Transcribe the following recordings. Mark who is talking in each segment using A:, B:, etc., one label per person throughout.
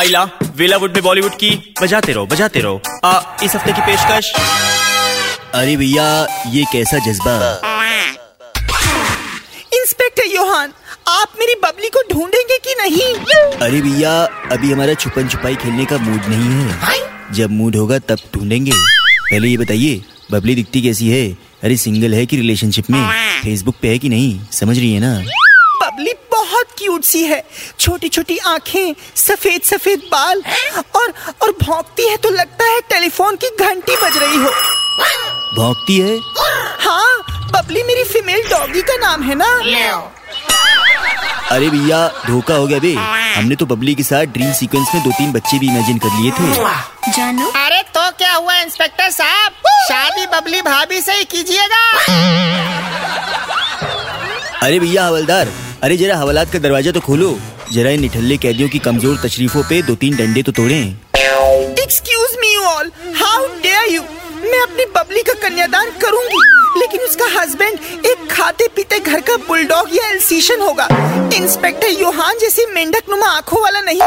A: आइला वेलावुड में बॉलीवुड की बजाते रहो बजाते रहो। आ, इस हफ़्ते की पेशकश?
B: अरे भैया ये कैसा जज्बा।
C: इंस्पेक्टर योहान आप मेरी बबली को ढूंढेंगे कि नहीं?
B: अरे भैया अभी हमारा छुपन छुपाई खेलने का मूड नहीं है। जब मूड होगा तब ढूंढेंगे। पहले ये बताइए बबली दिखती कैसी है? अरे सिंगल है कि रिलेशनशिप में? फेसबुक पे है कि नहीं? समझ रही है ना?
C: बबली बहुत क्यूट सी है। छोटी छोटी आँखें सफ़ेद सफ़ेद बाल और और भौंकती है तो लगता है टेलीफोन की घंटी बज रही हो।
B: भौंकती है?
C: हाँ बबली मेरी फीमेल डॉगी का नाम है ना।
B: अरे भैया धोखा हो गया बे। हमने तो बबली के साथ ड्रीम सीक्वेंस में दो तीन बच्चे भी इमेजिन कर लिए थे।
D: जानू?
E: अरे तो क्या हुआ इंस्पेक्टर साहब? शादी बबली भाभी से ही कीजिएगा।
B: अरे भैया हवलदार अरे जरा हवालात का दरवाज़ा तो खोलो। जरा इन निठल्ले कैदियों की कमज़ोर तशरीफों पे दो तीन डंडे तो तोड़े।
C: Excuse me all how dare you मैं अपनी बबली का कन्यादान करूँगी लेकिन उसका हस्बैंड एक खाते पीते घर का बुलडॉग या एल्सीशन होगा। इंस्पेक्टर योहान जैसी मेंढक नुमा आँखों वाला नहीं।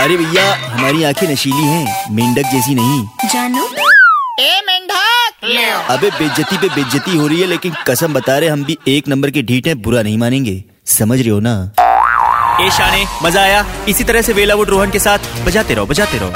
B: अरे भैया हमारी आँखें नशीली हैं मेंढक जैसी नहीं।
D: जानू?
E: ए मेंढक!
B: अबे बेज्जती पे बेज्जती हो रही है लेकिन कसम बता रहे हम भी एक नंबर के ढीठ हैं बुरा नहीं मानेंगे। समझ रहे हो ना?
A: ए शाने मज़ा आया। इसी तरह से वेलावुड रोहन के साथ बजाते रहो बजाते रहो।